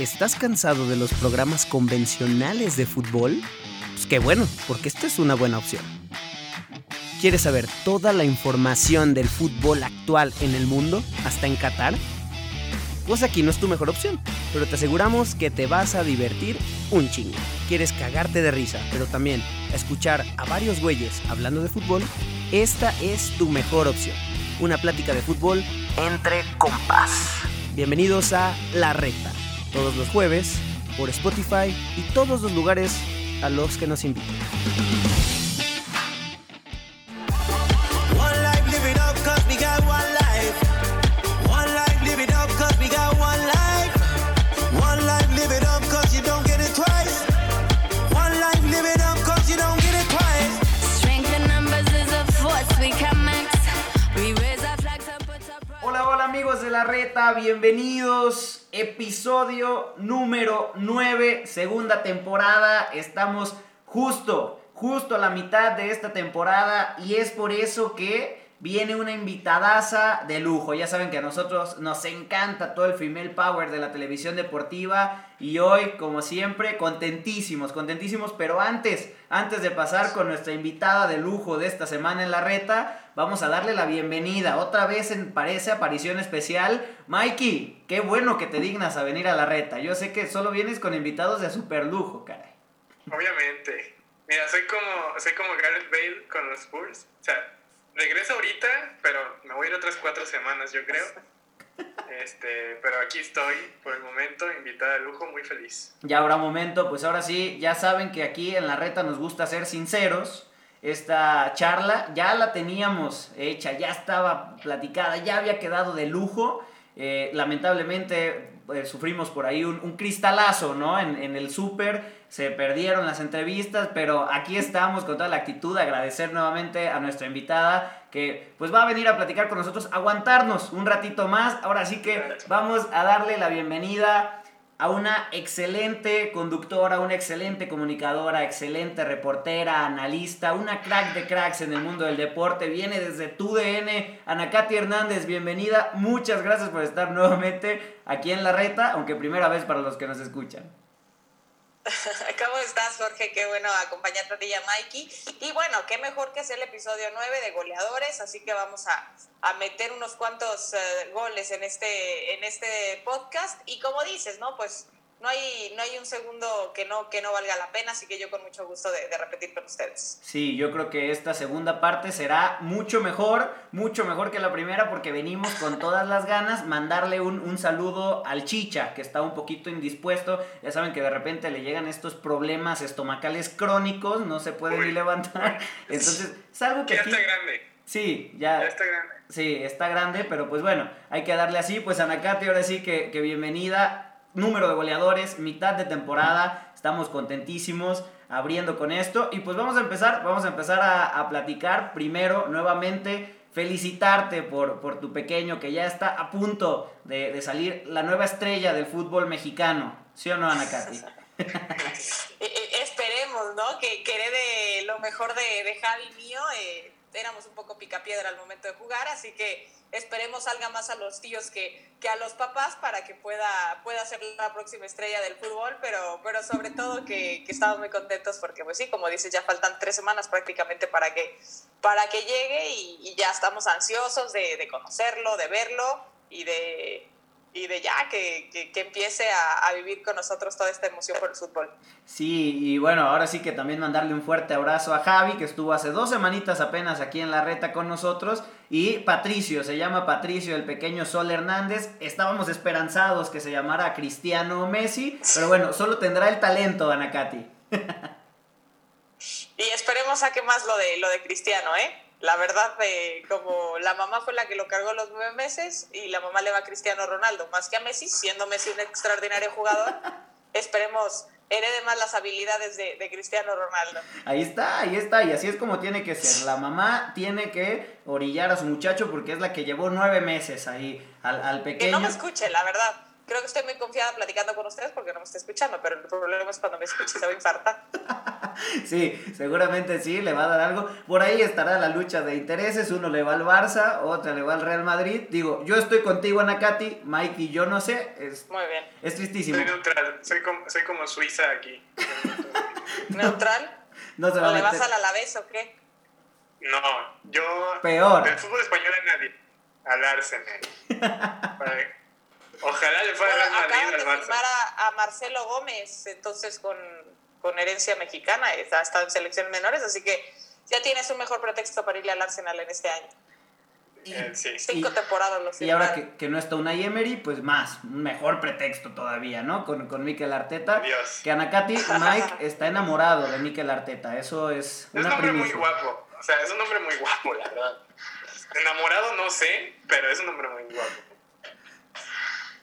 ¿Estás cansado de los programas convencionales de fútbol? Pues qué bueno, porque esta es una buena opción. ¿Quieres saber toda la información del fútbol actual en el mundo, hasta en Qatar? Pues aquí no es tu mejor opción, pero te aseguramos que te vas a divertir un chingo. ¿Quieres cagarte de risa, pero también escuchar a varios güeyes hablando de fútbol? Esta es tu mejor opción. Una plática de fútbol entre compas. Bienvenidos a La Recta todos los jueves por Spotify y todos los lugares a los que nos invitan. Hola, hola amigos de la reta, bienvenidos. Episodio número 9, segunda temporada. Estamos justo, justo a la mitad de esta temporada y es por eso que viene una invitadaza de lujo. Ya saben que a nosotros nos encanta todo el female power de la televisión deportiva y hoy, como siempre, contentísimos, contentísimos, pero antes, antes de pasar con nuestra invitada de lujo de esta semana en la reta, vamos a darle la bienvenida otra vez en parece aparición especial. Mikey, qué bueno que te dignas a venir a la reta. Yo sé que solo vienes con invitados de super lujo, caray. Obviamente. Mira, soy como, soy como Gareth Bale con los Spurs. O sea, regreso ahorita, pero me voy a ir otras cuatro semanas, yo creo. Este, pero aquí estoy por el momento, invitada de lujo, muy feliz. Ya habrá momento, pues ahora sí, ya saben que aquí en la reta nos gusta ser sinceros. Esta charla ya la teníamos hecha, ya estaba platicada, ya había quedado de lujo. Eh, lamentablemente eh, sufrimos por ahí un, cristalazo, ¿no? En, en el súper se perdieron las entrevistas, pero aquí estamos con toda la actitud, agradecer nuevamente a nuestra invitada que pues va a venir a platicar con nosotros, aguantarnos un ratito más. Ahora sí que vamos a darle la bienvenida a una excelente conductora, una excelente comunicadora, excelente reportera, analista, una crack de cracks en el mundo del deporte. Viene desde tu DN, Ana Katy Hernández, bienvenida. Muchas gracias por estar nuevamente aquí en La Reta, aunque primera vez para los que nos escuchan. ¿Cómo estás, Jorge? Qué bueno acompañarte a ti y Mikey. Y bueno, qué mejor que es el episodio 9 de goleadores, así que vamos a, a meter unos cuantos uh, goles en este, en este podcast. Y como dices, ¿no? Pues no hay, no hay un segundo que no, que no valga la pena, así que yo con mucho gusto de, de, repetir con ustedes. Sí, yo creo que esta segunda parte será mucho mejor, mucho mejor que la primera, porque venimos con todas las ganas. Mandarle un, un saludo al Chicha, que está un poquito indispuesto. Ya saben que de repente le llegan estos problemas estomacales crónicos, no se puede ni levantar. Entonces, es algo que... Ya aquí... está grande. Sí, ya, ya, está grande. Sí, está grande, pero pues bueno, hay que darle así. Pues Anacate, ahora sí que, que bienvenida número de goleadores, mitad de temporada, estamos contentísimos abriendo con esto y pues vamos a empezar, vamos a empezar a, a platicar primero nuevamente, felicitarte por, por, tu pequeño que ya está a punto de, de, salir la nueva estrella del fútbol mexicano, ¿sí o no Ana Katy? Esperemos, ¿no? Que, que herede lo mejor de, de Javi mío, eh, éramos un poco picapiedra al momento de jugar, así que esperemos salga más a los tíos que, que a los papás para que pueda, pueda ser la próxima estrella del fútbol, pero, pero sobre todo que, que, estamos muy contentos porque, pues sí, como dices, ya faltan tres semanas prácticamente para que, para que llegue y, ya estamos ansiosos de, conocerlo, de verlo y de, y de ya que, que, que empiece a, a, vivir con nosotros toda esta emoción por el fútbol. Sí, y bueno, ahora sí que también mandarle un fuerte abrazo a Javi, que estuvo hace dos semanitas apenas aquí en la reta con nosotros, y Patricio, se llama Patricio, el pequeño Sol Hernández. Estábamos esperanzados que se llamara Cristiano Messi, pero bueno, solo tendrá el talento, Anacati. y esperemos a que más lo de, lo de Cristiano, ¿eh? La verdad, eh, como la mamá fue la que lo cargó los nueve meses y la mamá le va a Cristiano Ronaldo, más que a Messi, siendo Messi un extraordinario jugador, esperemos herede más las habilidades de, de, Cristiano Ronaldo. Ahí está, ahí está, y así es como tiene que ser. La mamá tiene que orillar a su muchacho porque es la que llevó nueve meses ahí al, al pequeño. Que no me escuche, la verdad. Creo que estoy muy confiada platicando con ustedes porque no me está escuchando, pero el problema es cuando me escucha se va a infartar. sí, seguramente sí, le va a dar algo. Por ahí estará la lucha de intereses, uno le va al Barça, otra le va al Real Madrid. Digo, yo estoy contigo, Anacati, Mike y yo no sé. Es, muy bien. Es tristísimo. Soy neutral, soy como, soy como Suiza aquí. ¿Neutral? No se va ¿O le vas al Alavés o qué? No, yo... Peor. Del fútbol español a nadie. Al Arsenal. Ojalá le fuera bueno, Madrid al Barça. firmar a, a, Marcelo Gómez, entonces con, con herencia mexicana, está, estado en selecciones menores, así que ya tienes un mejor pretexto para irle al Arsenal en este año. Y, eh, sí. Cinco temporadas lo Y ahora que, que, no está una Emery, pues más, un mejor pretexto todavía, ¿no? Con, con Mikel Arteta. Dios. Que Anacati, Mike está enamorado de Mikel Arteta, eso es, es un hombre muy guapo, o sea, es un hombre muy guapo, la verdad. Enamorado no sé, pero es un hombre muy guapo.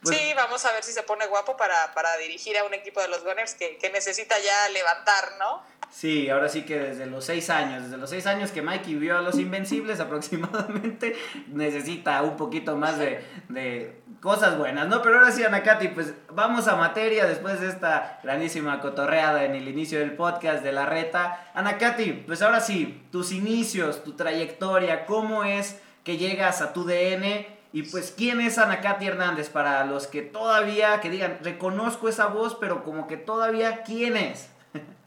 Pues sí, vamos a ver si se pone guapo para, para dirigir a un equipo de los Gunners que, que, necesita ya levantar, ¿no? Sí, ahora sí que desde los seis años, desde los seis años que Mikey vio a los Invencibles aproximadamente, necesita un poquito más de, de cosas buenas, ¿no? Pero ahora sí, Anacati, pues vamos a materia después de esta grandísima cotorreada en el inicio del podcast de la reta. Anacati, pues ahora sí, tus inicios, tu trayectoria, ¿cómo es que llegas a tu DN? Y pues, ¿quién es Ana Katy Hernández? Para los que todavía, que digan, reconozco esa voz, pero como que todavía, ¿quién es?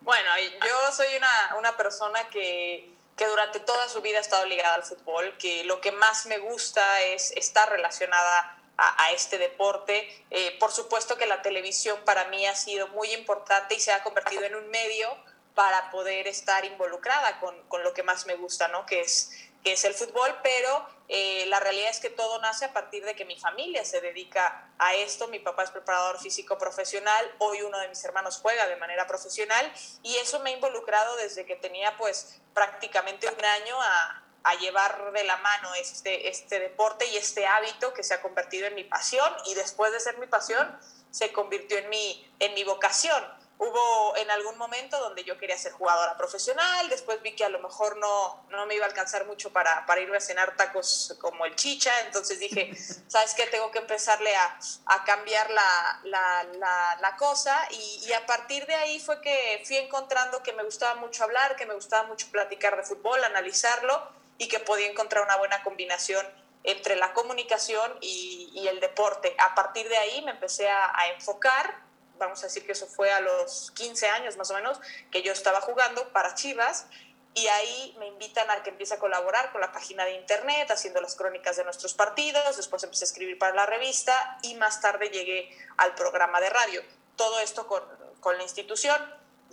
Bueno, yo soy una, una persona que, que, durante toda su vida ha estado ligada al fútbol, que lo que más me gusta es estar relacionada a, a este deporte. Eh, por supuesto que la televisión para mí ha sido muy importante y se ha convertido en un medio para poder estar involucrada con, con lo que más me gusta, ¿no? Que es que es el fútbol, pero eh, la realidad es que todo nace a partir de que mi familia se dedica a esto. Mi papá es preparador físico profesional, hoy uno de mis hermanos juega de manera profesional y eso me ha involucrado desde que tenía pues prácticamente un año a, a llevar de la mano este, este deporte y este hábito que se ha convertido en mi pasión y después de ser mi pasión se convirtió en mi, en mi vocación. Hubo en algún momento donde yo quería ser jugadora profesional, después vi que a lo mejor no, no me iba a alcanzar mucho para, para irme a cenar tacos como el chicha, entonces dije, ¿sabes qué? Tengo que empezarle a, a cambiar la, la, la, la cosa y, y, a partir de ahí fue que fui encontrando que me gustaba mucho hablar, que me gustaba mucho platicar de fútbol, analizarlo y que podía encontrar una buena combinación entre la comunicación y, y el deporte. A partir de ahí me empecé a, a enfocar vamos a decir que eso fue a los 15 años más o menos, que yo estaba jugando para Chivas y ahí me invitan a que empiece a colaborar con la página de internet, haciendo las crónicas de nuestros partidos, después empecé a escribir para la revista y más tarde llegué al programa de radio. Todo esto con, con la institución.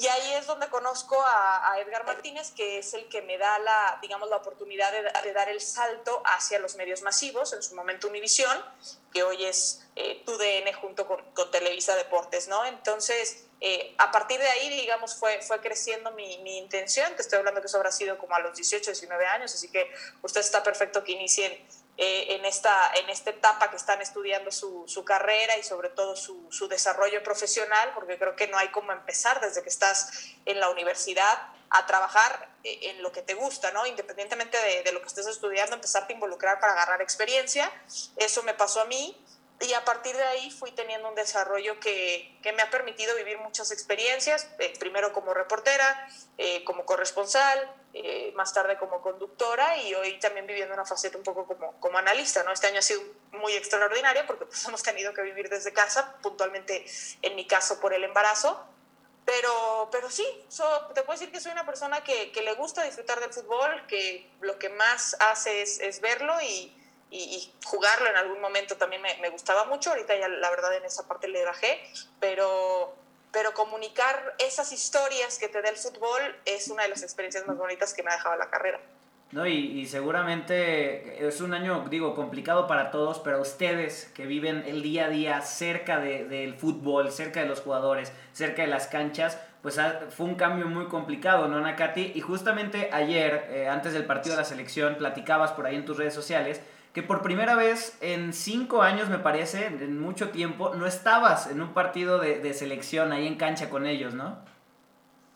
Y ahí es donde conozco a, Edgar Martínez, que es el que me da la, digamos, la oportunidad de, dar el salto hacia los medios masivos, en su momento Univisión, que hoy es eh, TUDN junto con, con, Televisa Deportes, ¿no? Entonces, eh, a partir de ahí, digamos, fue, fue creciendo mi, mi, intención, te estoy hablando que eso habrá sido como a los 18, 19 años, así que usted está perfecto que inicien eh, en, esta, en esta etapa que están estudiando su, su carrera y sobre todo su, su, desarrollo profesional, porque creo que no hay como empezar desde que estás en la universidad a trabajar eh, en lo que te gusta, ¿no? Independientemente de, de lo que estés estudiando, empezarte a involucrar para agarrar experiencia. Eso me pasó a mí y a partir de ahí fui teniendo un desarrollo que, que me ha permitido vivir muchas experiencias, eh, primero como reportera, eh, como corresponsal, eh, más tarde como conductora y hoy también viviendo una faceta un poco como, como analista. ¿no? Este año ha sido muy extraordinario porque pues, hemos tenido que vivir desde casa, puntualmente en mi caso por el embarazo. Pero, pero sí, so, te puedo decir que soy una persona que, que, le gusta disfrutar del fútbol, que lo que más hace es, es verlo y, y, y, jugarlo en algún momento también me, me, gustaba mucho. Ahorita ya la verdad en esa parte le bajé, pero, pero comunicar esas historias que te da el fútbol es una de las experiencias más bonitas que me ha dejado la carrera. No, y, y, seguramente es un año, digo, complicado para todos, pero ustedes que viven el día a día cerca de, del fútbol, cerca de los jugadores, cerca de las canchas, pues fue un cambio muy complicado, ¿no, Nakati? Y justamente ayer, eh, antes del partido de la selección, platicabas por ahí en tus redes sociales que por primera vez en cinco años, me parece, en mucho tiempo, no estabas en un partido de, de, selección ahí en cancha con ellos, ¿no?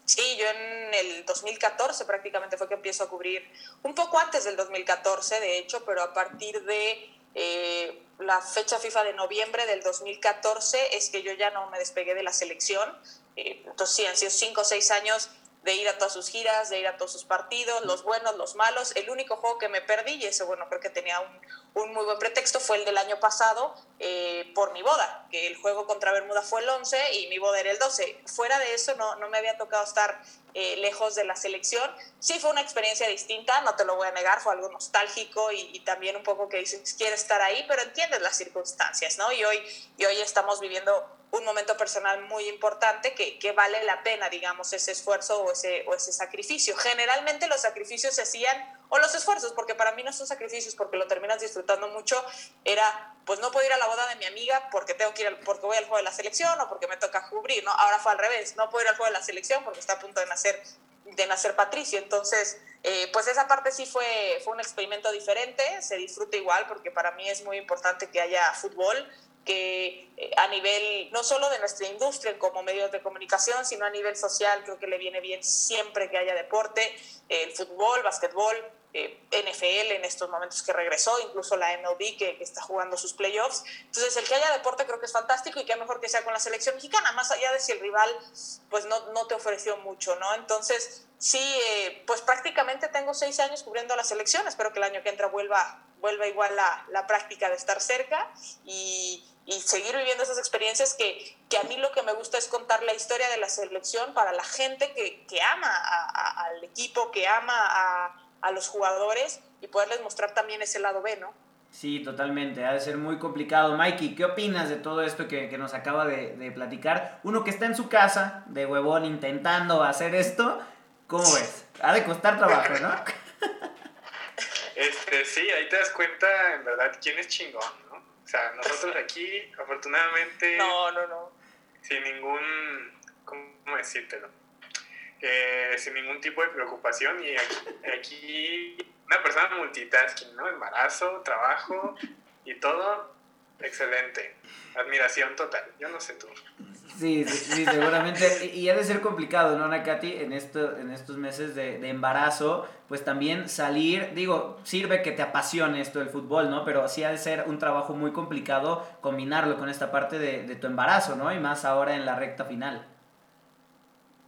Sí, yo en el 2014 prácticamente fue que empiezo a cubrir, un poco antes del 2014, de hecho, pero a partir de eh, la fecha FIFA de noviembre del 2014 es que yo ya no me despegué de la selección. Eh, entonces sí, han sido cinco o seis años de ir a todas sus giras, de ir a todos sus partidos, los buenos, los malos. El único juego que me perdí, y ese, bueno, creo que tenía un, un muy buen pretexto, fue el del año pasado eh, por mi boda, que el juego contra Bermuda fue el 11 y mi boda era el 12. Fuera de eso, no, no me había tocado estar eh, lejos de la selección. Sí fue una experiencia distinta, no te lo voy a negar, fue algo nostálgico y, también un poco que dices, quieres estar ahí, pero entiendes las circunstancias, ¿no? Y hoy, y hoy estamos viviendo un momento personal muy importante que, que, vale la pena, digamos, ese esfuerzo o ese, o ese sacrificio. Generalmente los sacrificios se hacían, o los esfuerzos, porque para mí no son sacrificios porque lo terminas disfrutando mucho, era, pues no puedo ir a la boda de mi amiga porque tengo que ir, porque voy al juego de la selección o porque me toca cubrir, ¿no? Ahora fue al revés, no puedo ir al juego de la selección porque está a punto de nacer, de nacer Patricio. Entonces, eh, pues esa parte sí fue, fue un experimento diferente, se disfruta igual porque para mí es muy importante que haya fútbol que eh, a nivel no solo de nuestra industria como medios de comunicación, sino a nivel social, creo que le viene bien siempre que haya deporte, el fútbol, básquetbol, eh, NFL en estos momentos que regresó, incluso la MLB que, que, está jugando sus playoffs. Entonces, el que haya deporte creo que es fantástico y qué mejor que sea con la selección mexicana, más allá de si el rival pues no, no te ofreció mucho, ¿no? Entonces, sí, eh, pues prácticamente tengo seis años cubriendo la selección, espero que el año que entra vuelva, vuelva igual la, la práctica de estar cerca y, y seguir viviendo esas experiencias que, que, a mí lo que me gusta es contar la historia de la selección para la gente que, que ama a, a, al equipo, que ama a, a, los jugadores y poderles mostrar también ese lado B, ¿no? Sí, totalmente. Ha de ser muy complicado. Mikey, ¿qué opinas de todo esto que, que nos acaba de, de, platicar? Uno que está en su casa, de huevón, intentando hacer esto, ¿cómo ves? Ha de costar trabajo, ¿no? Este, sí, ahí te das cuenta, en verdad, quién es chingón, ¿no? O sea, nosotros aquí, afortunadamente. No, no, no. Sin ningún. ¿Cómo decírtelo? Eh, sin ningún tipo de preocupación. Y aquí, aquí, una persona multitasking, ¿no? Embarazo, trabajo y todo. Excelente. Admiración total. Yo no sé tú. Sí, sí, seguramente. Y ha de ser complicado, ¿no, Nakati? En, esto, en estos meses de, de, embarazo, pues también salir, digo, sirve que te apasione esto del fútbol, ¿no? Pero sí ha de ser un trabajo muy complicado combinarlo con esta parte de, de tu embarazo, ¿no? Y más ahora en la recta final.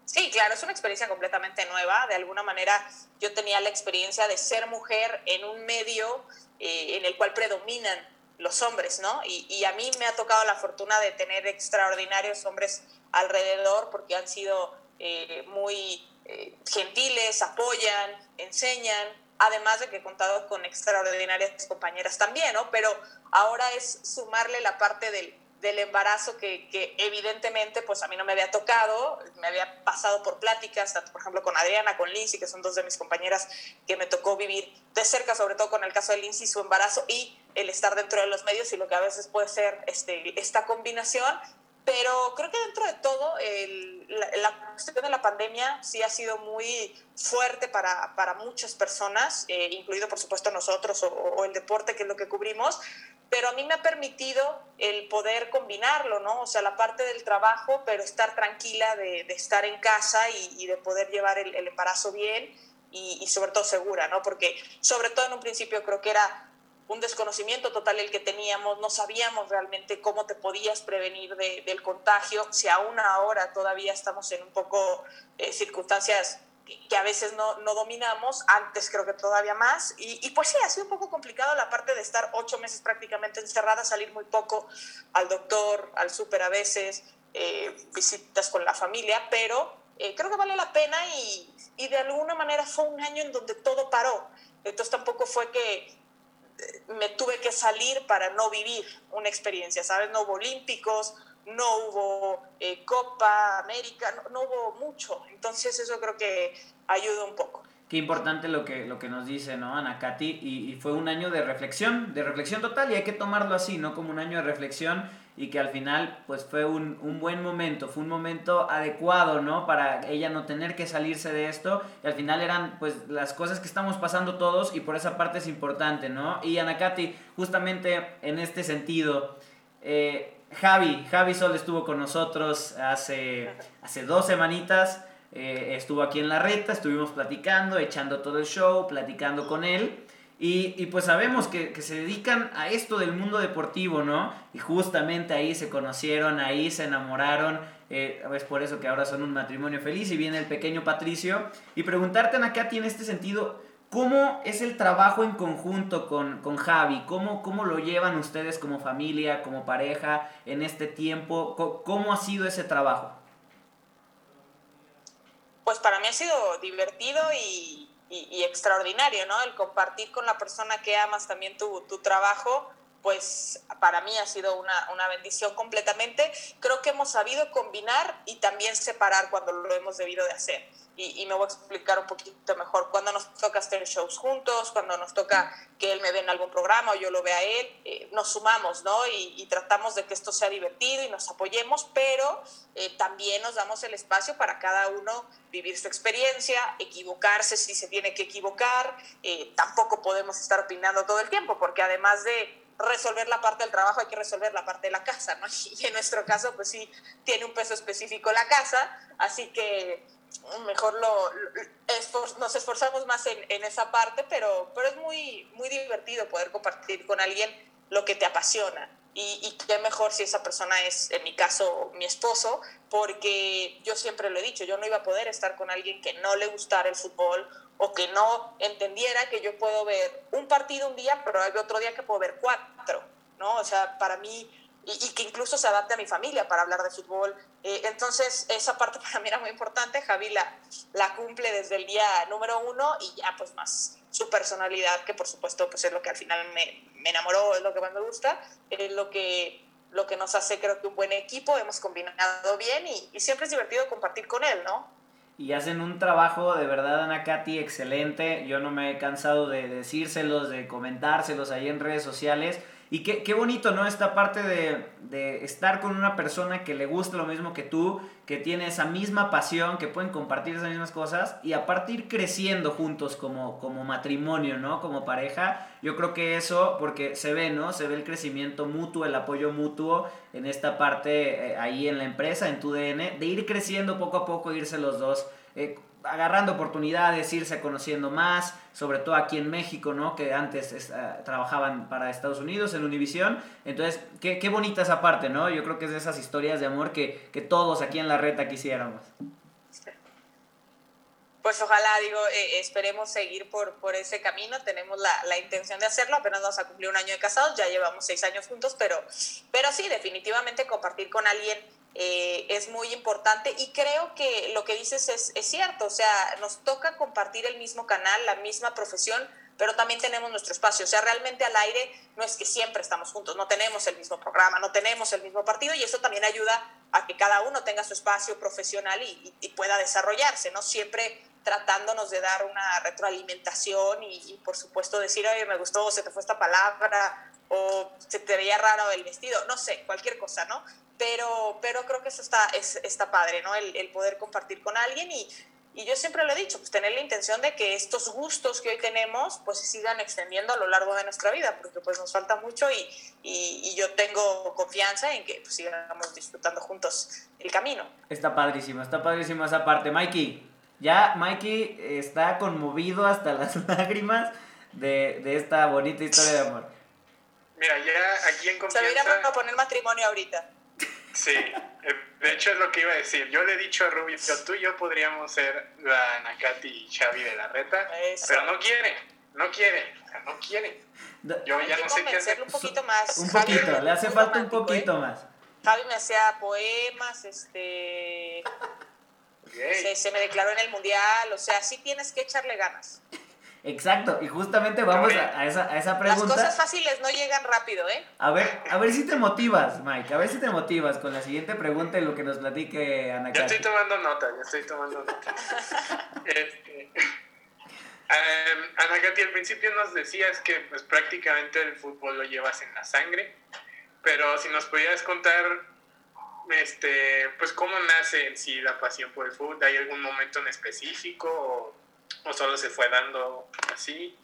Sí, claro, es una experiencia completamente nueva. De alguna manera yo tenía la experiencia de ser mujer en un medio eh, en el cual predominan los hombres, ¿no? Y, a mí me ha tocado la fortuna de tener extraordinarios hombres alrededor porque han sido eh, muy eh, gentiles, apoyan, enseñan, además de que he contado con extraordinarias compañeras también, ¿no? Pero ahora es sumarle la parte del, del embarazo que, evidentemente pues a mí no me había tocado, me había pasado por pláticas, por ejemplo con Adriana, con Lindsay, que son dos de mis compañeras que me tocó vivir de cerca, sobre todo con el caso de Lindsay, su embarazo y el estar dentro de los medios y lo que a veces puede ser este, esta combinación. Pero creo que dentro de todo, el, la, la, cuestión de la pandemia sí ha sido muy fuerte para, para muchas personas, eh, incluido por supuesto nosotros o, o el deporte, que es lo que cubrimos, pero a mí me ha permitido el poder combinarlo, ¿no? O sea, la parte del trabajo, pero estar tranquila de, de estar en casa y, y, de poder llevar el, el embarazo bien y, y, sobre todo segura, ¿no? Porque sobre todo en un principio creo que era un desconocimiento total el que teníamos, no sabíamos realmente cómo te podías prevenir de, del contagio, si aún ahora todavía estamos en un poco eh, circunstancias que a veces no, dominamos, antes creo que todavía más, y, y, pues sí, ha sido un poco complicado la parte de estar ocho meses prácticamente encerrada, salir muy poco al doctor, al súper a veces, eh, visitas con la familia, pero eh, creo que vale la pena y, y, de alguna manera fue un año en donde todo paró, entonces tampoco fue que me tuve que salir para no vivir una experiencia, ¿sabes? No hubo olímpicos, no hubo eh, Copa América, no, hubo mucho. Entonces eso creo que ayuda un poco. Qué importante lo que, lo que nos dice, ¿no, Ana Katy? Y, fue un año de reflexión, de reflexión total, y hay que tomarlo así, ¿no? Como un año de reflexión y que al final, pues fue un, un buen momento, fue un momento adecuado, ¿no? Para ella no tener que salirse de esto, y al final eran, pues, las cosas que estamos pasando todos, y por esa parte es importante, ¿no? Y Ana Katy, justamente en este sentido, eh, Javi, Javi Sol estuvo con nosotros hace, hace dos semanitas. Eh, estuvo aquí en la reta, estuvimos platicando, echando todo el show, platicando con él. Y, pues sabemos que, que, se dedican a esto del mundo deportivo, ¿no? Y justamente ahí se conocieron, ahí se enamoraron. Eh, es por eso que ahora son un matrimonio feliz y viene el pequeño Patricio. Y preguntarte, Katy, en este sentido, ¿cómo es el trabajo en conjunto con, con Javi? ¿Cómo, ¿Cómo lo llevan ustedes como familia, como pareja en este tiempo? ¿Cómo ha sido ese trabajo? Pues para mí ha sido divertido y, y, extraordinario, ¿no? El compartir con la persona que amas también tu, tu trabajo, pues para mí ha sido una, una, bendición completamente. Creo que hemos sabido combinar y también separar cuando lo hemos debido de hacer y, me voy a explicar un poquito mejor. Cuando nos toca hacer shows juntos, cuando nos toca que él me ve en algún programa o yo lo vea a él, eh, nos sumamos, ¿no? Y, tratamos de que esto sea divertido y nos apoyemos, pero eh, también nos damos el espacio para cada uno vivir su experiencia, equivocarse si se tiene que equivocar. Eh, tampoco podemos estar opinando todo el tiempo, porque además de resolver la parte del trabajo, hay que resolver la parte de la casa, ¿no? Y en nuestro caso, pues sí, tiene un peso específico la casa, así que mejor lo, nos esforzamos más en, en, esa parte, pero, pero es muy, muy divertido poder compartir con alguien lo que te apasiona. Y, y, qué mejor si esa persona es, en mi caso, mi esposo, porque yo siempre lo he dicho, yo no iba a poder estar con alguien que no le gustara el fútbol o que no entendiera que yo puedo ver un partido un día, pero hay otro día que puedo ver cuatro, ¿no? O sea, para mí y, que incluso se adapte a mi familia para hablar de fútbol. Eh, entonces, esa parte para mí era muy importante. Javi la, la, cumple desde el día número uno y ya pues más su personalidad, que por supuesto pues es lo que al final me, me enamoró, es lo que más me gusta, es lo que, lo que nos hace creo que un buen equipo, hemos combinado bien y, y siempre es divertido compartir con él, ¿no? y hacen un trabajo de verdad, Ana Katy, excelente. Yo no me he cansado de decírselos, de comentárselos ahí en redes sociales. Y qué, qué bonito, ¿no? Esta parte de, de, estar con una persona que le gusta lo mismo que tú, que tiene esa misma pasión, que pueden compartir esas mismas cosas y a partir creciendo juntos como, como matrimonio, ¿no? Como pareja. Yo creo que eso, porque se ve, ¿no? Se ve el crecimiento mutuo, el apoyo mutuo en esta parte eh, ahí en la empresa, en tu DN, de ir creciendo poco a poco, irse los dos. Eh, agarrando oportunidades, irse conociendo más, sobre todo aquí en México, ¿no? Que antes ah, trabajaban para Estados Unidos en Univisión. Entonces, qué, qué, bonita esa parte, ¿no? Yo creo que es de esas historias de amor que, que todos aquí en la reta quisiéramos. Pues ojalá, digo, eh, esperemos seguir por, por ese camino. Tenemos la, la, intención de hacerlo. Apenas vamos a cumplir un año de casados, ya llevamos seis años juntos, pero, pero sí, definitivamente compartir con alguien eh, es muy importante y creo que lo que dices es, es, cierto, o sea, nos toca compartir el mismo canal, la misma profesión, pero también tenemos nuestro espacio, o sea, realmente al aire no es que siempre estamos juntos, no tenemos el mismo programa, no tenemos el mismo partido y eso también ayuda a que cada uno tenga su espacio profesional y, y, pueda desarrollarse, ¿no? Siempre tratándonos de dar una retroalimentación y, y, por supuesto decir, oye, me gustó, se te fue esta palabra, o se te veía raro el vestido, no sé, cualquier cosa, ¿no? pero, pero creo que eso está, es, está padre, ¿no? El, el, poder compartir con alguien y, y yo siempre lo he dicho, pues tener la intención de que estos gustos que hoy tenemos, pues se sigan extendiendo a lo largo de nuestra vida, porque pues nos falta mucho y, y, yo tengo confianza en que pues, sigamos disfrutando juntos el camino. Está padrísimo, está padrísimo esa parte. Mikey, ya Mikey está conmovido hasta las lágrimas de, de esta bonita historia de amor. Mira, ya aquí en confianza... Se va a poner matrimonio ahorita. Sí, eh, de hecho es lo que iba a decir. Yo le he dicho a Rubio, tú y yo podríamos ser la Nakati y Xavi de la reta, pero no quiere, no quiere, no quiere. Yo ya no sé qué hacer. Un poquito más. Un poquito, le hace falta un poquito ¿eh? más. Javi me hacía poemas, este... Se, se me declaró en el mundial, o sea, sí tienes que echarle ganas. Exacto, y justamente vamos a, esa, a, esa, pregunta. Las cosas fáciles no llegan rápido, ¿eh? A ver, a ver si te motivas, Mike, a ver si te motivas con la siguiente pregunta y lo que nos platique Ana Ya estoy tomando nota, ya estoy tomando nota. este, Ana Katy, al principio nos decías que pues prácticamente el fútbol lo llevas en la sangre, pero si nos pudieras contar este, pues cómo nace en sí la pasión por el fútbol, ¿hay algún momento en específico o ¿O solo se fue dando así?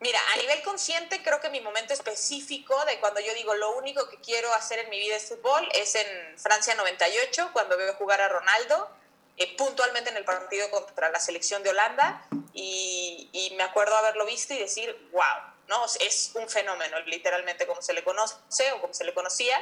Mira, a nivel consciente creo que mi momento específico de cuando yo digo lo único que quiero hacer en mi vida es fútbol es en Francia 98, cuando veo jugar a Ronaldo eh, puntualmente en el partido contra la selección de Holanda y, y, me acuerdo haberlo visto y decir, wow, ¿no? es un fenómeno, literalmente como se le conoce o como se le conocía.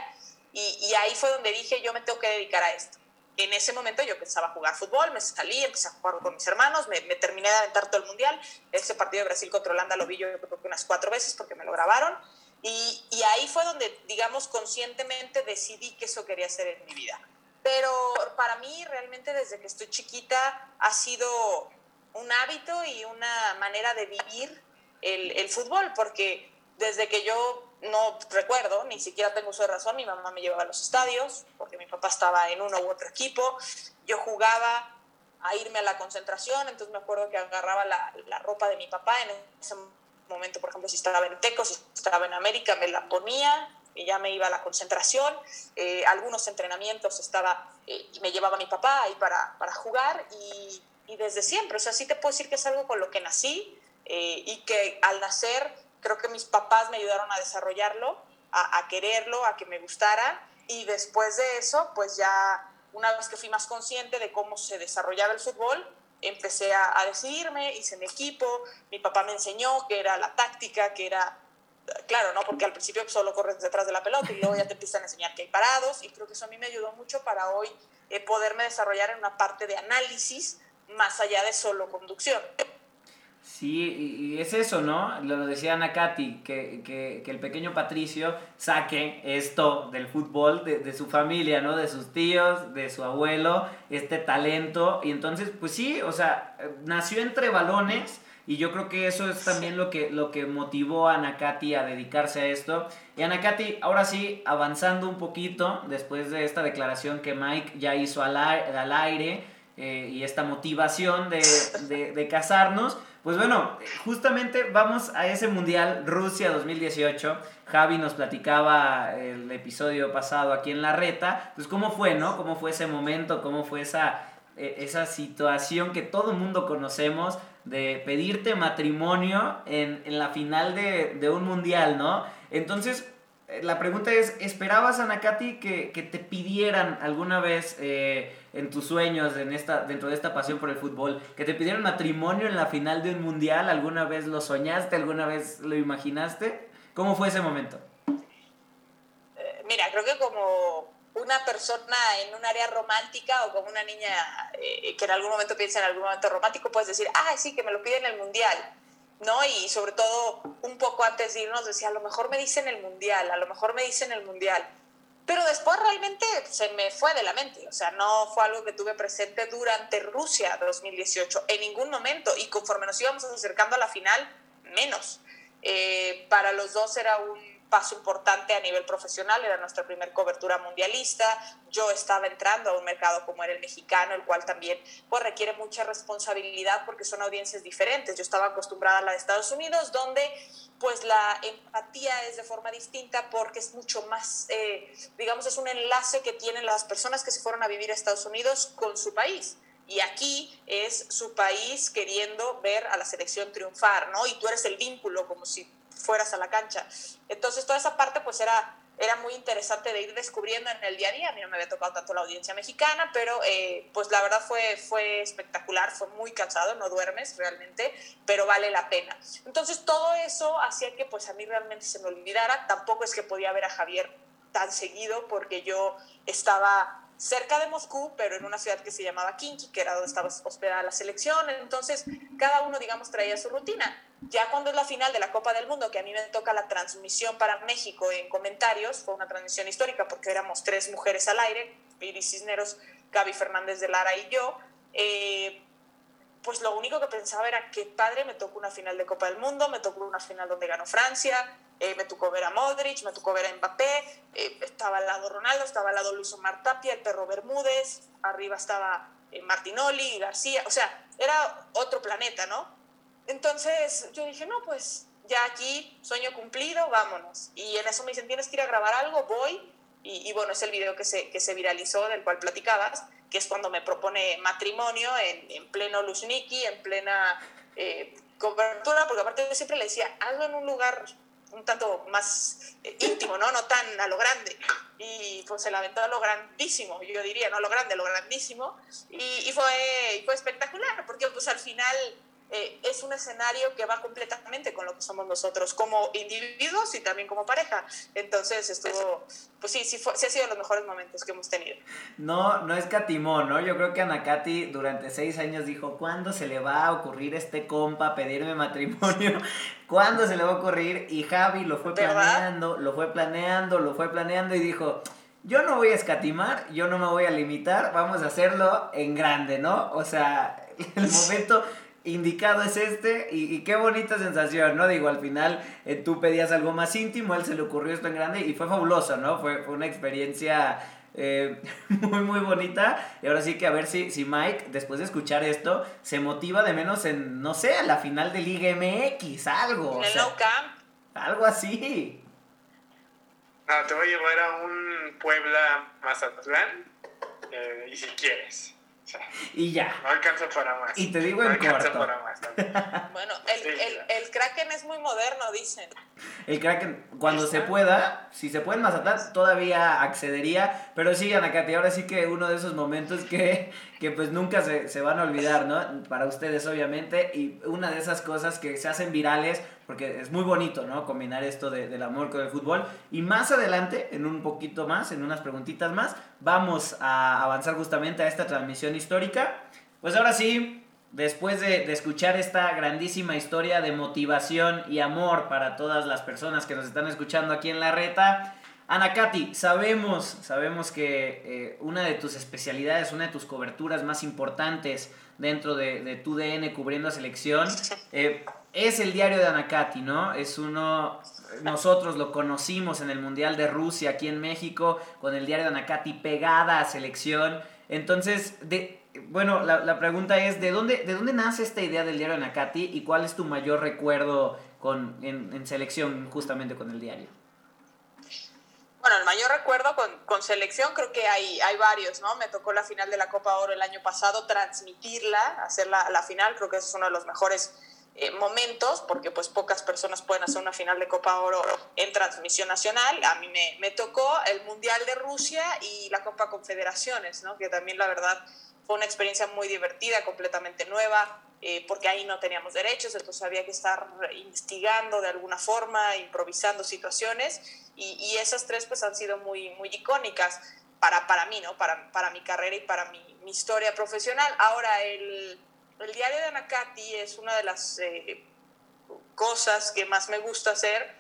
Y, y ahí fue donde dije, yo me tengo que dedicar a esto en ese momento yo pensaba jugar fútbol, me salí, empecé a jugar con mis hermanos, me, terminé de aventar todo el mundial. Ese partido de Brasil contra Holanda lo vi yo, creo que unas cuatro veces porque me lo grabaron. Y, y, ahí fue donde, digamos, conscientemente decidí que eso quería hacer en mi vida. Pero para mí, realmente, desde que estoy chiquita, ha sido un hábito y una manera de vivir el, el fútbol, porque desde que yo no recuerdo, ni siquiera tengo uso de razón, mi mamá me llevaba a los estadios, porque mi papá estaba en uno u otro equipo, yo jugaba a irme a la concentración, entonces me acuerdo que agarraba la, la ropa de mi papá en ese momento, por ejemplo, si estaba en Teco, si estaba en América, me la ponía y ya me iba a la concentración, eh, algunos entrenamientos estaba, eh, me llevaba mi papá ahí para, para jugar y, desde siempre, o sea, sí te puedo decir que es algo con lo que nací eh, y que al nacer creo que mis papás me ayudaron a desarrollarlo, a, quererlo, a que me gustara y después de eso, pues ya una vez que fui más consciente de cómo se desarrollaba el fútbol, empecé a, a decidirme, hice mi equipo, mi papá me enseñó que era la táctica, que era, claro, ¿no? Porque al principio solo corres detrás de la pelota y luego ya te empiezan a enseñar que hay parados y creo que eso a mí me ayudó mucho para hoy eh, poderme desarrollar en una parte de análisis más allá de solo conducción. Sí, y es eso, ¿no? Lo decía Ana Katy, que, que, que, el pequeño Patricio saque esto del fútbol, de, de, su familia, ¿no? De sus tíos, de su abuelo, este talento. Y entonces, pues sí, o sea, nació entre balones. Y yo creo que eso es también lo que, lo que motivó a Anakati a dedicarse a esto. Y Anakati, ahora sí, avanzando un poquito, después de esta declaración que Mike ya hizo al, al aire eh, y esta motivación de, de, de casarnos, pues bueno, justamente vamos a ese Mundial Rusia 2018. Javi nos platicaba el episodio pasado aquí en La Reta, pues cómo fue, ¿no? Cómo fue ese momento, cómo fue esa, e, esa situación que todo mundo conocemos de pedirte matrimonio en, en la final de, de, un Mundial, ¿no? Entonces, eh, la pregunta es, ¿esperabas, Anakati, que, que te pidieran alguna vez... Eh, en tus sueños, en esta, dentro de esta pasión por el fútbol, que te pidieron matrimonio en la final de un mundial, ¿alguna vez lo soñaste? ¿Alguna vez lo imaginaste? ¿Cómo fue ese momento? Eh, mira, creo que como una persona en un área romántica o como una niña eh, que en algún momento piensa en algún momento romántico, puedes decir, ah, sí, que me lo piden en el mundial. ¿no? Y sobre todo, un poco antes de irnos, decía, a lo mejor me dicen el mundial, a lo mejor me dicen el mundial. Pero después realmente se me fue de la mente, o sea, no fue algo que tuve presente durante Rusia 2018 en ningún momento y conforme nos íbamos acercando a la final, menos. Eh, para los dos era un paso importante a nivel profesional, era nuestra primera cobertura mundialista, yo estaba entrando a un mercado como era el mexicano, el cual también pues, requiere mucha responsabilidad porque son audiencias diferentes. Yo estaba acostumbrada a la de Estados Unidos, donde pues la empatía es de forma distinta porque es mucho más, eh, digamos, es un enlace que tienen las personas que se fueron a vivir a Estados Unidos con su país. Y aquí es su país queriendo ver a la selección triunfar, ¿no? Y tú eres el vínculo, como si fueras a la cancha. Entonces toda esa parte pues era, era muy interesante de ir descubriendo en el día a día. A mí no me había tocado tanto la audiencia mexicana, pero eh, pues la verdad fue, fue espectacular, fue muy cansado, no duermes realmente, pero vale la pena. Entonces todo eso hacía que pues a mí realmente se me olvidara. Tampoco es que podía ver a Javier tan seguido porque yo estaba cerca de Moscú, pero en una ciudad que se llamaba Kinki, que era donde estaba hospedada la selección. Entonces, cada uno, digamos, traía su rutina. Ya cuando es la final de la Copa del Mundo, que a mí me toca la transmisión para México en comentarios, fue una transmisión histórica porque éramos tres mujeres al aire, Iris Cisneros, Gaby Fernández de Lara y yo. Eh, pues lo único que pensaba era que padre, me tocó una final de Copa del Mundo, me tocó una final donde ganó Francia, eh, me tocó ver a Modric, me tocó ver a Mbappé, eh, estaba al lado Ronaldo, estaba al lado Luis Omar el perro Bermúdez, arriba estaba eh, Martinoli, García, o sea, era otro planeta, ¿no? Entonces yo dije, no, pues ya aquí, sueño cumplido, vámonos. Y en eso me dicen, tienes que ir a grabar algo, voy, y, y bueno, es el video que se, que se viralizó, del cual platicabas, que es cuando me propone matrimonio en, en pleno Luzniki, en plena eh, cobertura, porque aparte yo siempre le decía, hazlo en un lugar un tanto más eh, íntimo, ¿no? No tan a lo grande. Y pues se la aventó a lo grandísimo, yo diría, no a lo grande, a lo grandísimo. Y, y fue, fue espectacular, porque pues al final eh, es un escenario que va completamente con lo que somos nosotros como individuos y también como pareja. Entonces estuvo, pues sí, sí, fue, sí ha sido los mejores momentos que hemos tenido. No, no es catimón, ¿no? Yo creo que Anacati durante seis años dijo, ¿cuándo se le va a ocurrir este compa pedirme matrimonio? ¿Cuándo se le va a ocurrir? Y Javi lo fue planeando, lo fue planeando, lo fue planeando y dijo, yo no voy a escatimar, yo no me voy a limitar, vamos a hacerlo en grande, ¿no? O sea, el momento indicado es este y, qué bonita sensación, ¿no? Digo, al final eh, tú pedías algo más íntimo, a él se le ocurrió esto en grande y fue fabuloso, ¿no? Fue, fue una experiencia eh, muy, muy bonita. Y ahora sí que a ver si, si Mike, después de escuchar esto, se motiva de menos en, no sé, a la final de Liga MX, algo. En el no camp. Algo así. No, te voy a llevar a un Puebla Mazatlán, eh, y si quieres. Y ya. No alcanza para más. Y te digo en corto. bueno, el, el, el, Kraken es muy moderno, dicen. El Kraken, cuando se pueda, si se pueden Mazatlán, todavía accedería. Pero sí, Anacati, ahora sí que uno de esos momentos que, que pues nunca se, se van a olvidar, ¿no? Para ustedes, obviamente. Y una de esas cosas que se hacen virales porque es muy bonito, ¿no? Combinar esto de, del amor con el fútbol. Y más adelante, en un poquito más, en unas preguntitas más, vamos a avanzar justamente a esta transmisión histórica. Pues ahora sí, después de, de escuchar esta grandísima historia de motivación y amor para todas las personas que nos están escuchando aquí en la reta, Ana Katy, sabemos, sabemos que eh, una de tus especialidades, una de tus coberturas más importantes dentro de, de tu DN cubriendo a selección, eh, es el diario de Anacati, ¿no? Es uno, nosotros lo conocimos en el Mundial de Rusia, aquí en México, con el diario de Anacati pegada a selección. Entonces, de, bueno, la, pregunta es, ¿de dónde, ¿de dónde nace esta idea del diario de Anacati y cuál es tu mayor recuerdo con, en, selección justamente con el diario? Bueno, el mayor recuerdo con, con, selección creo que hay, hay varios, ¿no? Me tocó la final de la Copa Oro el año pasado, transmitirla, hacer la, la final, creo que es uno de los mejores eh, momentos, porque pues pocas personas pueden hacer una final de Copa Oro en transmisión nacional. A mí me, me tocó el Mundial de Rusia y la Copa Confederaciones, ¿no? que también la verdad fue una experiencia muy divertida, completamente nueva, eh, porque ahí no teníamos derechos, entonces había que estar investigando de alguna forma, improvisando situaciones, y, y esas tres pues han sido muy, muy icónicas para, para mí, ¿no? para, para mi carrera y para mi, mi historia profesional. Ahora, el el diario de Anacati es una de las eh, cosas que más me gusta hacer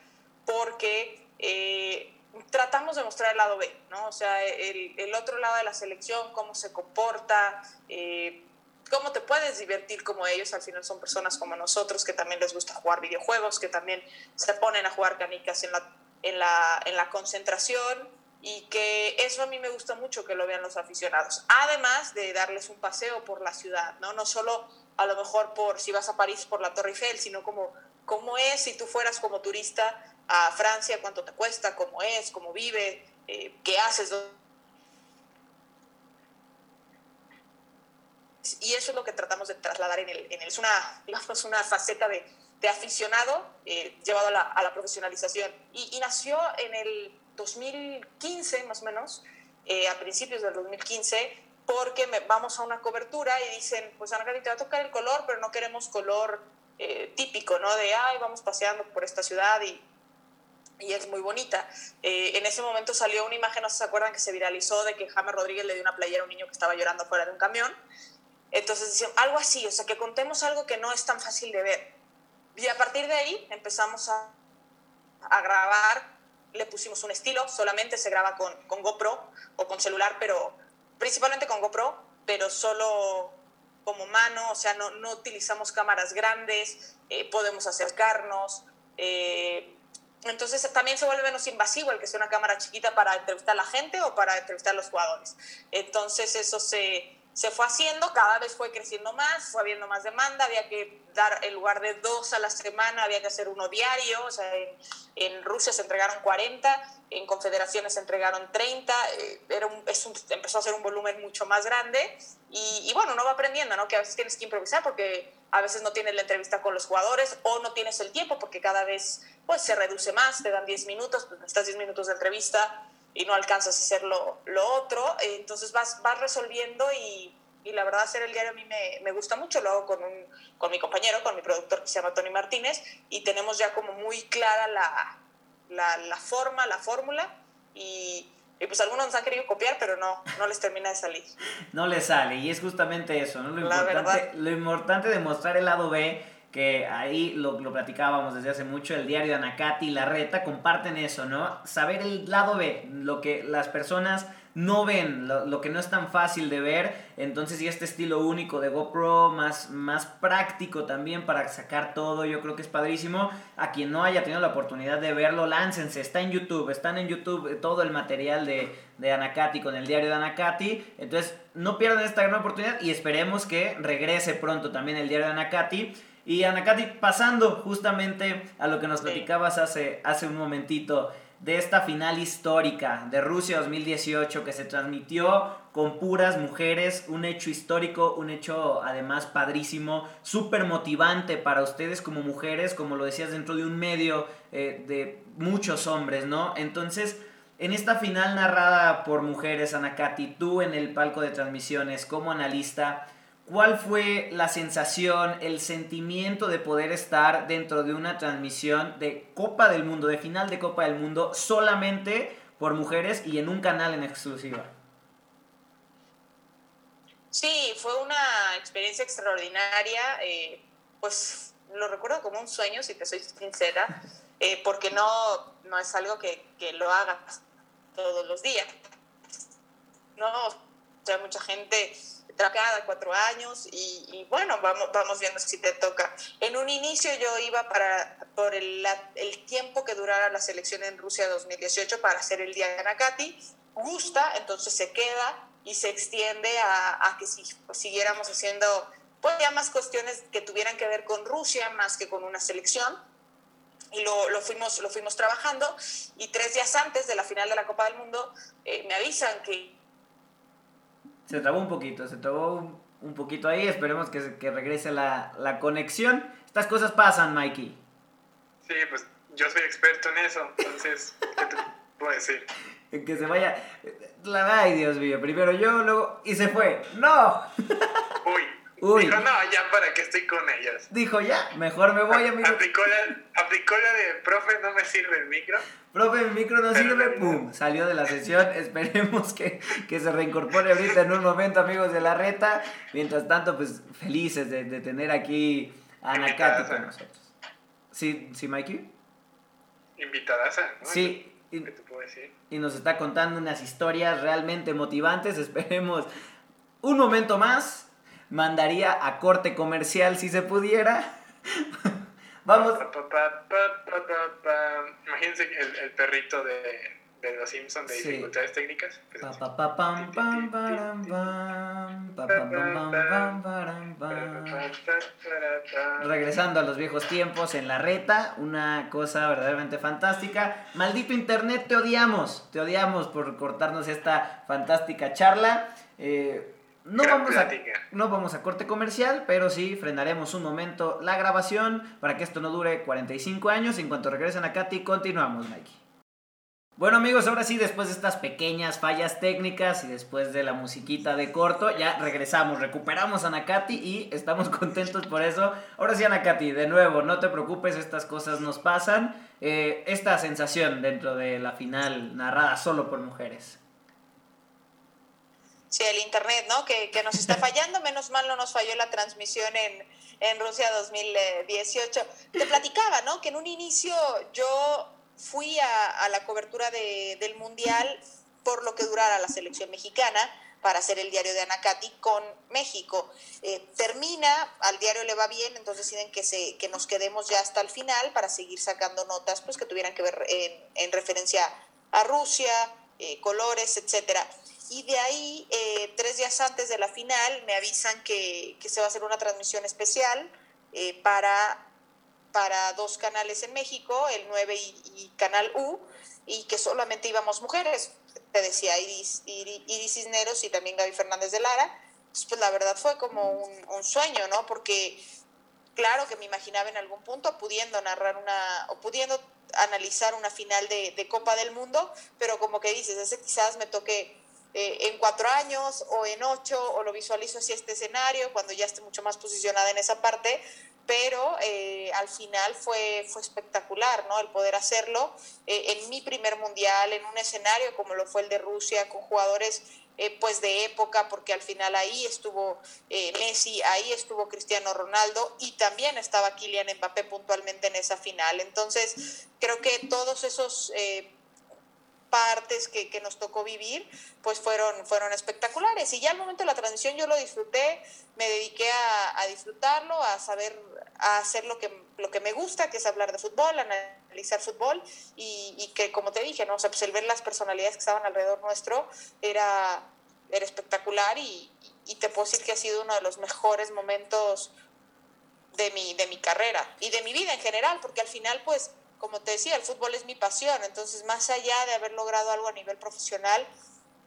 porque eh, tratamos de mostrar el lado B, ¿no? O sea, el, otro lado de la selección, cómo se comporta, eh, cómo te puedes divertir como ellos. Al final son personas como nosotros que también les gusta jugar videojuegos, que también se ponen a jugar canicas en la, en la, en la concentración y que eso a mí me gusta mucho que lo vean los aficionados. Además de darles un paseo por la ciudad, ¿no? No solo a lo mejor por si vas a París por la Torre Eiffel, sino como cómo es si tú fueras como turista a Francia, cuánto te cuesta, cómo es, cómo vive, eh, qué haces. Y eso es lo que tratamos de trasladar en el... En el es una, digamos, una faceta de, de aficionado eh, llevado a la, a la profesionalización. Y, y nació en el 2015 más o menos, eh, a principios del 2015, porque me, vamos a una cobertura y dicen, pues Ana te va a tocar el color, pero no queremos color eh, típico, ¿no? De, ay, vamos paseando por esta ciudad y, y es muy bonita. Eh, en ese momento salió una imagen, no sé si se acuerdan, que se viralizó de que James Rodríguez le dio una playera a un niño que estaba llorando fuera de un camión. Entonces algo así, o sea, que contemos algo que no es tan fácil de ver. Y a partir de ahí empezamos a, a grabar le pusimos un estilo, solamente se graba con, con GoPro o con celular, pero principalmente con GoPro, pero solo como mano, o sea, no, no utilizamos cámaras grandes, eh, podemos acercarnos. Eh, entonces también se vuelve menos invasivo el que sea una cámara chiquita para entrevistar a la gente o para entrevistar a los jugadores. Entonces eso se, se fue haciendo, cada vez fue creciendo más, fue habiendo más demanda, había que dar, en lugar de dos a la semana, había que hacer uno diario, o sea, en, Rusia se entregaron 40, en confederaciones se entregaron 30, eh, era es empezó a ser un volumen mucho más grande, y, y, bueno, uno va aprendiendo, ¿no? Que a veces tienes que improvisar porque a veces no tienes la entrevista con los jugadores o no tienes el tiempo porque cada vez pues se reduce más, te dan 10 minutos, pues estás 10 minutos de entrevista, y no alcanzas a hacer lo, lo otro, entonces vas, vas resolviendo y, y, la verdad hacer el diario a mí me, me, gusta mucho, lo hago con, un, con mi compañero, con mi productor que se llama Tony Martínez y tenemos ya como muy clara la, la, la forma, la fórmula y, y, pues algunos nos han querido copiar, pero no, no les termina de salir. No les sale y es justamente eso, ¿no? Lo, importante, lo importante de mostrar el lado B que ahí lo, lo, platicábamos desde hace mucho, el diario de Anacati y La Reta comparten eso, ¿no? Saber el lado B, lo que las personas no ven, lo, que no es tan fácil de ver, entonces y este estilo único de GoPro, más, más práctico también para sacar todo, yo creo que es padrísimo. A quien no haya tenido la oportunidad de verlo, láncense, está en YouTube, están en YouTube todo el material de, de Anacati con el diario de Anacati, entonces no pierdan esta gran oportunidad y esperemos que regrese pronto también el diario de Anacati. Y Anakati, pasando justamente a lo que nos platicabas hace, hace un momentito, de esta final histórica de Rusia 2018 que se transmitió con puras mujeres, un hecho histórico, un hecho además padrísimo, súper motivante para ustedes como mujeres, como lo decías dentro de un medio eh, de muchos hombres, ¿no? Entonces, en esta final narrada por mujeres, Anakati, tú en el palco de transmisiones como analista, ¿Cuál fue la sensación, el sentimiento de poder estar dentro de una transmisión de Copa del Mundo, de final de Copa del Mundo, solamente por mujeres y en un canal en exclusiva? Sí, fue una experiencia extraordinaria. Eh, pues lo recuerdo como un sueño, si te soy sincera, eh, porque no, no es algo que, que lo hagas todos los días. No, sea, mucha gente cada cuatro años y, bueno, vamos, vamos viendo si te toca. En un inicio yo iba para, por el, el tiempo que durara la selección en Rusia 2018 para hacer el día de Nakati. Gusta, entonces se queda y se extiende a, a que si, pues, siguiéramos haciendo pues ya más cuestiones que tuvieran que ver con Rusia más que con una selección y lo, lo, fuimos, lo fuimos trabajando y tres días antes de la final de la Copa del Mundo eh, me avisan que se trabó un poquito, se trabó un poquito ahí. Esperemos que, que regrese la, la, conexión. Estas cosas pasan, Mikey. Sí, pues yo soy experto en eso, entonces, ¿qué te puedo decir? Que se vaya. La, ay, Dios mío, primero yo, luego. Y se fue. ¡No! Uy. Dijo, no, ya para que estoy con ellos. Dijo, ya, mejor me voy, amigo. Aplicó la, aplicó la de, profe, no me sirve el micro. Profe, mi micro no sirve, ¡pum! Salió de la sesión. Esperemos que, que, se reincorpore ahorita en un momento, amigos de la reta. Mientras tanto, pues felices de, de tener aquí a Nakati con nosotros. ¿Sí, ¿sí Mikey? Invitadas, ¿no? Sí. Y, ¿Qué te puedo decir? y nos está contando unas historias realmente motivantes. Esperemos un momento más mandaría a corte comercial si se pudiera. Vamos. Imagínense el, el perrito de, de los Simpsons de dificultades técnicas. Regresando a los viejos tiempos en la reta, una cosa verdaderamente fantástica. Maldito internet, te odiamos, te odiamos por cortarnos esta fantástica charla. Eh, no vamos, a, no vamos a corte comercial, pero sí frenaremos un momento la grabación para que esto no dure 45 años. En cuanto regresen a Katy, continuamos, Mikey. Bueno amigos, ahora sí, después de estas pequeñas fallas técnicas y después de la musiquita de corto, ya regresamos, recuperamos a Nakati y estamos contentos por eso. Ahora sí, Nakati, de nuevo, no te preocupes, estas cosas nos pasan. Eh, esta sensación dentro de la final narrada solo por mujeres. Sí, el Internet, ¿no? Que, que, nos está fallando. Menos mal no nos falló la transmisión en, en Rusia 2018. Te platicaba, ¿no? Que en un inicio yo fui a, a la cobertura de, del Mundial por lo que durara la selección mexicana para hacer el diario de Anacati con México. Eh, termina, al diario le va bien, entonces deciden que, se, que nos quedemos ya hasta el final para seguir sacando notas pues, que tuvieran que ver en, en referencia a Rusia, eh, colores, etcétera. Y de ahí, eh, tres días antes de la final, me avisan que, que se va a hacer una transmisión especial eh, para, para dos canales en México, el 9 y, Canal U, y que solamente íbamos mujeres. Te decía Iris, Iris, Cisneros y también Gaby Fernández de Lara. pues la verdad fue como un, sueño, ¿no? Porque claro que me imaginaba en algún punto pudiendo narrar una, o pudiendo analizar una final de, de Copa del Mundo, pero como que dices, ese quizás me toque eh, en cuatro años o en ocho, o lo visualizo así este escenario, cuando ya esté mucho más posicionada en esa parte, pero eh, al final fue, fue espectacular, ¿no? El poder hacerlo eh, en mi primer mundial, en un escenario como lo fue el de Rusia, con jugadores pues de época, porque al final ahí estuvo Messi, ahí estuvo Cristiano Ronaldo y también estaba Kylian Mbappé puntualmente en esa final. Entonces, creo que todos esos partes que, que, nos tocó vivir, pues fueron, fueron espectaculares. Y ya al momento de la transición yo lo disfruté, me dediqué a, a, disfrutarlo, a saber, a hacer lo que, lo que me gusta, que es hablar de fútbol, analizar fútbol, y, y que como te dije, ¿no? o sea, pues el ver las personalidades que estaban alrededor nuestro era, era espectacular y, y te puedo decir que ha sido uno de los mejores momentos de mi, de mi carrera y de mi vida en general, porque al final pues como te decía, el fútbol es mi pasión, entonces más allá de haber logrado algo a nivel profesional,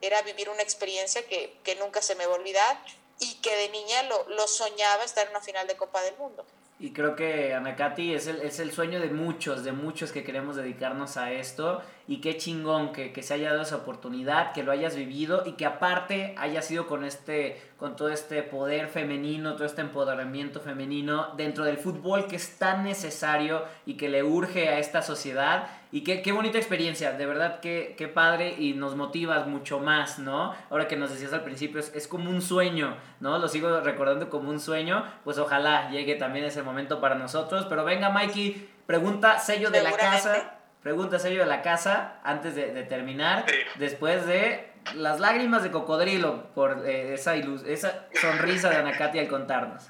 era vivir una experiencia que, que nunca se me va a olvidar y que de niña lo, lo soñaba estar en una final de Copa del Mundo. Y creo que Anacati es el, es el sueño de muchos, de muchos que queremos dedicarnos a esto. Y qué chingón que, que se haya dado esa oportunidad, que lo hayas vivido y que aparte haya sido con este, con todo este poder femenino, todo este empoderamiento femenino dentro del fútbol que es tan necesario y que le urge a esta sociedad y qué, qué bonita experiencia, de verdad qué, qué padre y nos motivas mucho más, ¿no? Ahora que nos decías al principio, es, es, como un sueño, ¿no? Lo sigo recordando como un sueño, pues ojalá llegue también ese momento para nosotros. Pero venga, Mikey, pregunta sello de la casa. Pregunta sello de la casa antes de, de terminar, después de las lágrimas de cocodrilo por eh, esa, ilus esa sonrisa de Anacati al contarnos.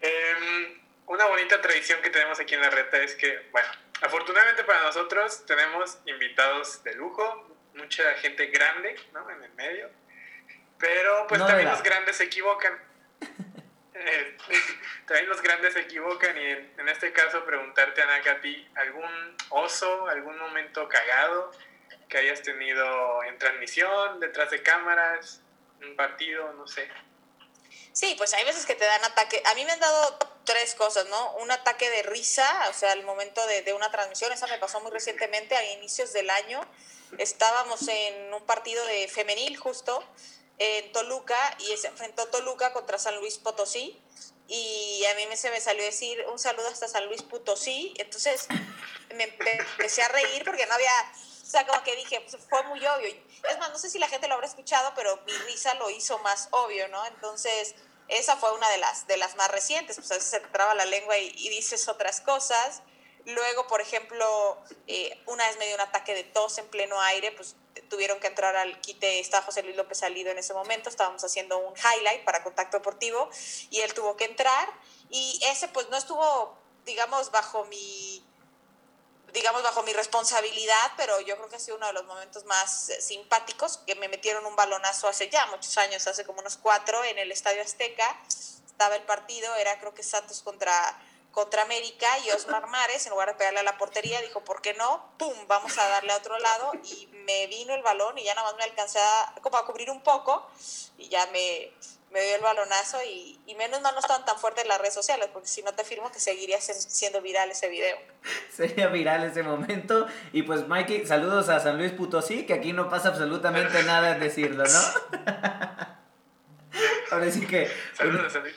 eh, una bonita tradición que tenemos aquí en la reta es que, bueno, Afortunadamente para nosotros tenemos invitados de lujo, mucha gente grande, ¿no? En el medio. Pero pues también los grandes se equivocan. También los grandes se equivocan y en, este caso preguntarte, Ana, a ti, ¿algún oso, algún momento cagado que hayas tenido en transmisión, detrás de cámaras, un partido, no sé? Sí, pues hay veces que te dan ataque. A mí me han dado tres cosas, ¿no? Un ataque de risa, o sea, al momento de, de, una transmisión, esa me pasó muy recientemente, a inicios del año. Estábamos en un partido de femenil justo en Toluca y se enfrentó Toluca contra San Luis Potosí y a mí me, se me salió decir un saludo hasta San Luis Potosí, entonces me empecé a reír porque no había, o sea, como que dije, pues fue muy obvio. Es más, no sé si la gente lo habrá escuchado, pero mi risa lo hizo más obvio, ¿no? Entonces esa fue una de las, de las más recientes, pues a veces se te traba la lengua y, y dices otras cosas. Luego, por ejemplo, eh, una vez me dio un ataque de tos en pleno aire, pues tuvieron que entrar al quite, estaba José Luis López Salido en ese momento, estábamos haciendo un highlight para Contacto Deportivo y él tuvo que entrar y ese pues no estuvo, digamos, bajo mi digamos, bajo mi responsabilidad, pero yo creo que ha sido uno de los momentos más eh, simpáticos, que me metieron un balonazo hace ya muchos años, hace como unos cuatro, en el Estadio Azteca. Estaba el partido, era creo que Santos contra, contra América, y Osmar Mares, en lugar de pegarle a la portería, dijo, ¿por qué no? ¡Pum! Vamos a darle a otro lado, y me vino el balón, y ya nada más me alcancé a, como a cubrir un poco, y ya me, me dio el balonazo y, y, menos mal no estaban tan fuertes las redes sociales, porque si no te afirmo que seguiría siendo viral ese video. Sería viral ese momento. Y pues Mikey, saludos a San Luis Potosí, que aquí no pasa absolutamente nada en decirlo, ¿no? Ahora sí que... Saludos a San Luis.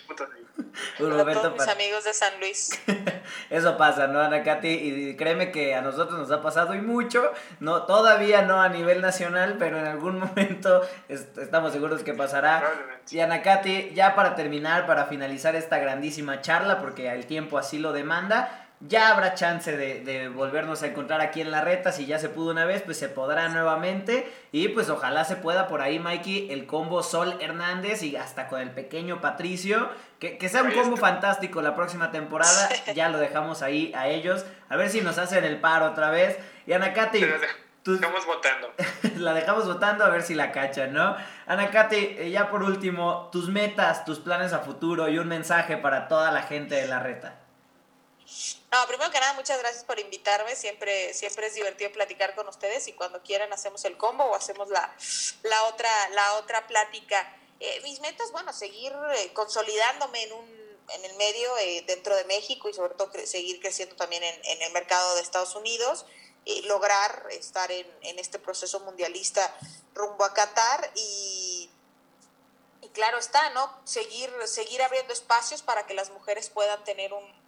Un a todos mis amigos de San Luis. Eso pasa, ¿no, Ana Katy? Y créeme que a nosotros nos ha pasado y mucho, no, todavía no a nivel nacional, pero en algún momento estamos seguros que pasará. Y Ana Katy, ya para terminar, para finalizar esta grandísima charla, porque el tiempo así lo demanda, ya habrá chance de, de, volvernos a encontrar aquí en la reta. Si ya se pudo una vez, pues se podrá nuevamente. Y pues ojalá se pueda por ahí, Mikey, el combo Sol Hernández y hasta con el pequeño Patricio. Que, que sea un combo fantástico la próxima temporada. Ya lo dejamos ahí a ellos. A ver si nos hacen el paro otra vez. Y Anacati. Tú, Estamos votando. la dejamos votando a ver si la cachan, ¿no? Ana Katy, eh, ya por último, tus metas, tus planes a futuro y un mensaje para toda la gente de la reta. No, primero que nada, muchas gracias por invitarme. Siempre, siempre es divertido platicar con ustedes y cuando quieran hacemos el combo o hacemos la, la, otra, la otra plática. Eh, mis metas, bueno, seguir eh, consolidándome en, un, en el medio eh, dentro de México y sobre todo seguir creciendo también en, en, el mercado de Estados Unidos, lograr estar en, en, este proceso mundialista rumbo a Qatar y, y claro está, ¿no? Seguir, seguir abriendo espacios para que las mujeres puedan tener un,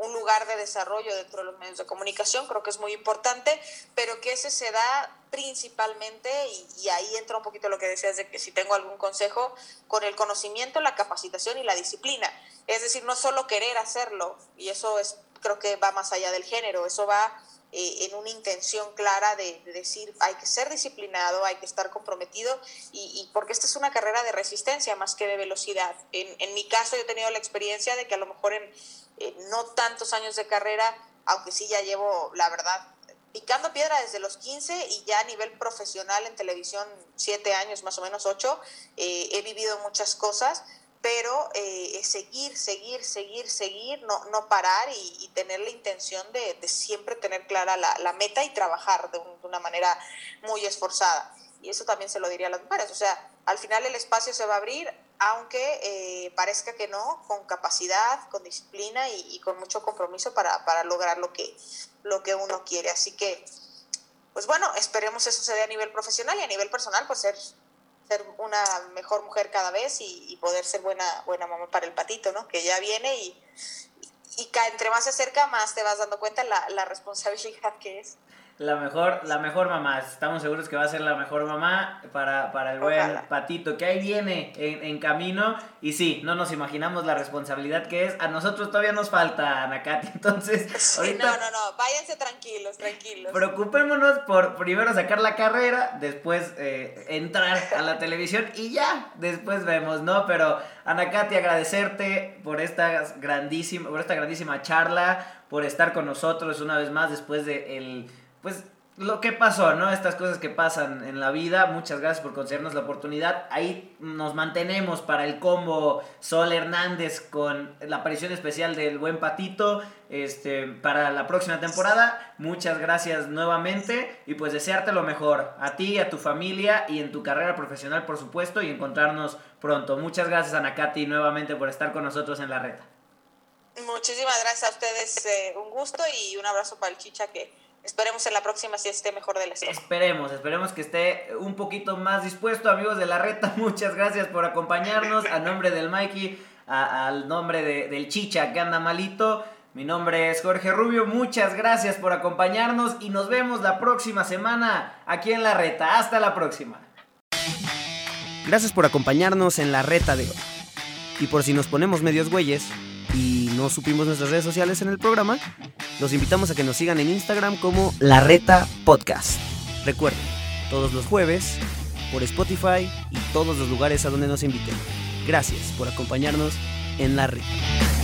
un lugar de desarrollo dentro de los medios de comunicación, creo que es muy importante, pero que ese se da principalmente, y, ahí entra un poquito lo que decías de que si tengo algún consejo, con el conocimiento, la capacitación y la disciplina. Es decir, no solo querer hacerlo, y eso es, creo que va más allá del género, eso va eh, en una intención clara de, de, decir hay que ser disciplinado, hay que estar comprometido, y, y, porque esta es una carrera de resistencia más que de velocidad. En, en mi caso yo he tenido la experiencia de que a lo mejor en eh, no tantos años de carrera, aunque sí ya llevo, la verdad, picando piedra desde los 15 y ya a nivel profesional en televisión, 7 años, más o menos 8, eh, he vivido muchas cosas, pero eh, seguir, seguir, seguir, seguir, no, no parar y, y tener la intención de, de siempre tener clara la, la, meta y trabajar de, un, de una manera muy esforzada. Y eso también se lo diría a las mujeres, o sea, al final el espacio se va a abrir, aunque eh, parezca que no, con capacidad, con disciplina y, y con mucho compromiso para, para, lograr lo que, lo que uno quiere. Así que, pues bueno, esperemos eso se dé a nivel profesional y a nivel personal, pues ser, ser una mejor mujer cada vez y, y poder ser buena, buena mamá para el patito, ¿no? Que ya viene y, y, entre más se acerca, más te vas dando cuenta la, la responsabilidad que es la mejor, la mejor mamá. Estamos seguros que va a ser la mejor mamá para, para el buen Ojalá. patito que ahí viene en, en, camino. Y sí, no nos imaginamos la responsabilidad que es. A nosotros todavía nos falta, Anacati. Entonces, sí, ahorita, no, no, no, váyanse tranquilos, tranquilos. Preocupémonos por primero sacar la carrera, después eh, entrar a la televisión y ya, después vemos, ¿no? Pero, Anacati, agradecerte por esta grandísima, por esta grandísima charla, por estar con nosotros una vez más después de el pues lo que pasó, ¿no? Estas cosas que pasan en la vida. Muchas gracias por concedernos la oportunidad. Ahí nos mantenemos para el combo Sol Hernández con la aparición especial del buen Patito este, para la próxima temporada. Muchas gracias nuevamente y pues desearte lo mejor a ti, a tu familia y en tu carrera profesional, por supuesto, y encontrarnos pronto. Muchas gracias, Anacati, nuevamente por estar con nosotros en la reta. Muchísimas gracias a ustedes. Eh, un gusto y un abrazo para el Chicha que Esperemos en la próxima si esté mejor de la escena. Esperemos, esperemos que esté un poquito más dispuesto, amigos de la reta. Muchas gracias por acompañarnos. A nombre del Mikey, a, al nombre de, del Chicha que anda malito. Mi nombre es Jorge Rubio. Muchas gracias por acompañarnos y nos vemos la próxima semana aquí en la reta. Hasta la próxima. Gracias por acompañarnos en la reta de hoy. Y por si nos ponemos medios güeyes no supimos nuestras redes sociales en el programa, los invitamos a que nos sigan en Instagram como La Reta Podcast. Recuerden, todos los jueves, por Spotify y todos los lugares a donde nos inviten. Gracias por acompañarnos en La Reta.